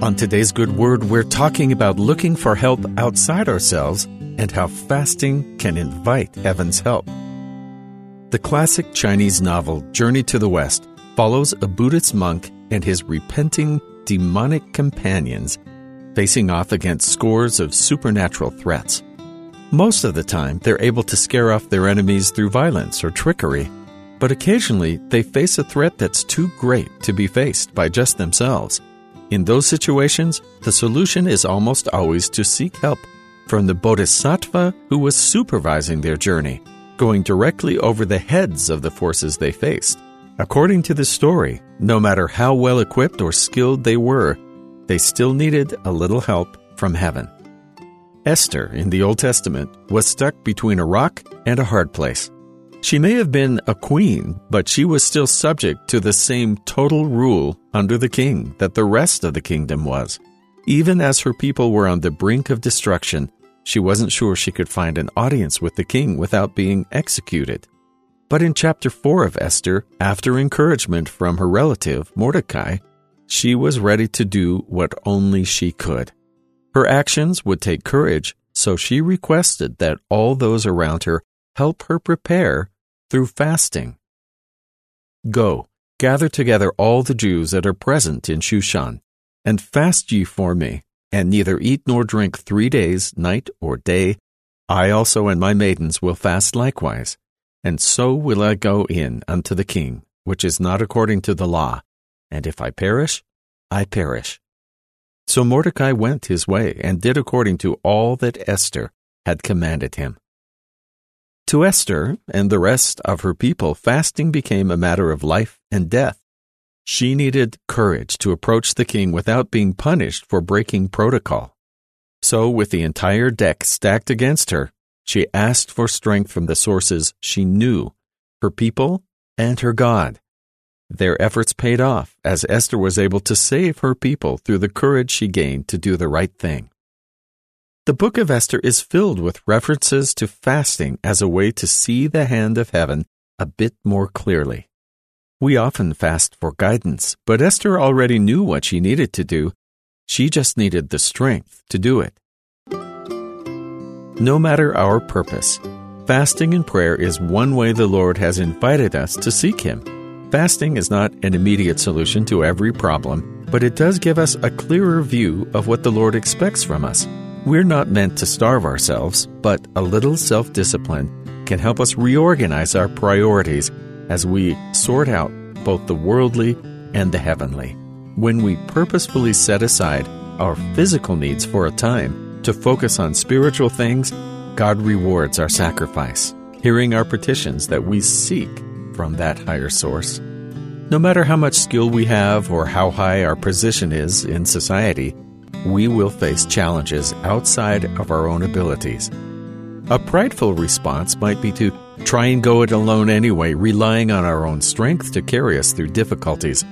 On today's Good Word, we're talking about looking for help outside ourselves and how fasting can invite heaven's help. The classic Chinese novel Journey to the West follows a Buddhist monk and his repenting demonic companions facing off against scores of supernatural threats. Most of the time, they're able to scare off their enemies through violence or trickery, but occasionally they face a threat that's too great to be faced by just themselves. In those situations, the solution is almost always to seek help from the bodhisattva who was supervising their journey, going directly over the heads of the forces they faced. According to the story, no matter how well equipped or skilled they were, they still needed a little help from heaven. Esther in the Old Testament was stuck between a rock and a hard place. She may have been a queen, but she was still subject to the same total rule under the king that the rest of the kingdom was. Even as her people were on the brink of destruction, she wasn't sure she could find an audience with the king without being executed. But in chapter 4 of Esther, after encouragement from her relative, Mordecai, she was ready to do what only she could. Her actions would take courage, so she requested that all those around her help her prepare through fasting. Go, gather together all the Jews that are present in Shushan, and fast ye for me, and neither eat nor drink three days, night or day. I also and my maidens will fast likewise. And so will I go in unto the king, which is not according to the law. And if I perish, I perish. So Mordecai went his way and did according to all that Esther had commanded him. To Esther and the rest of her people, fasting became a matter of life and death. She needed courage to approach the king without being punished for breaking protocol. So, with the entire deck stacked against her, she asked for strength from the sources she knew her people and her God. Their efforts paid off as Esther was able to save her people through the courage she gained to do the right thing. The book of Esther is filled with references to fasting as a way to see the hand of heaven a bit more clearly. We often fast for guidance, but Esther already knew what she needed to do. She just needed the strength to do it. No matter our purpose, fasting and prayer is one way the Lord has invited us to seek Him. Fasting is not an immediate solution to every problem, but it does give us a clearer view of what the Lord expects from us. We're not meant to starve ourselves, but a little self discipline can help us reorganize our priorities as we sort out both the worldly and the heavenly. When we purposefully set aside our physical needs for a time to focus on spiritual things, God rewards our sacrifice, hearing our petitions that we seek from that higher source. No matter how much skill we have or how high our position is in society, we will face challenges outside of our own abilities. A prideful response might be to try and go it alone anyway, relying on our own strength to carry us through difficulties.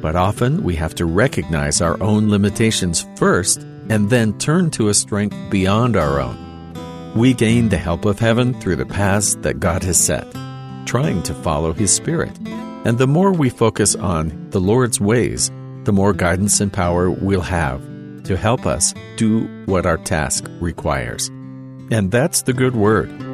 But often we have to recognize our own limitations first and then turn to a strength beyond our own. We gain the help of heaven through the paths that God has set, trying to follow His Spirit. And the more we focus on the Lord's ways, the more guidance and power we'll have to help us do what our task requires. And that's the good word.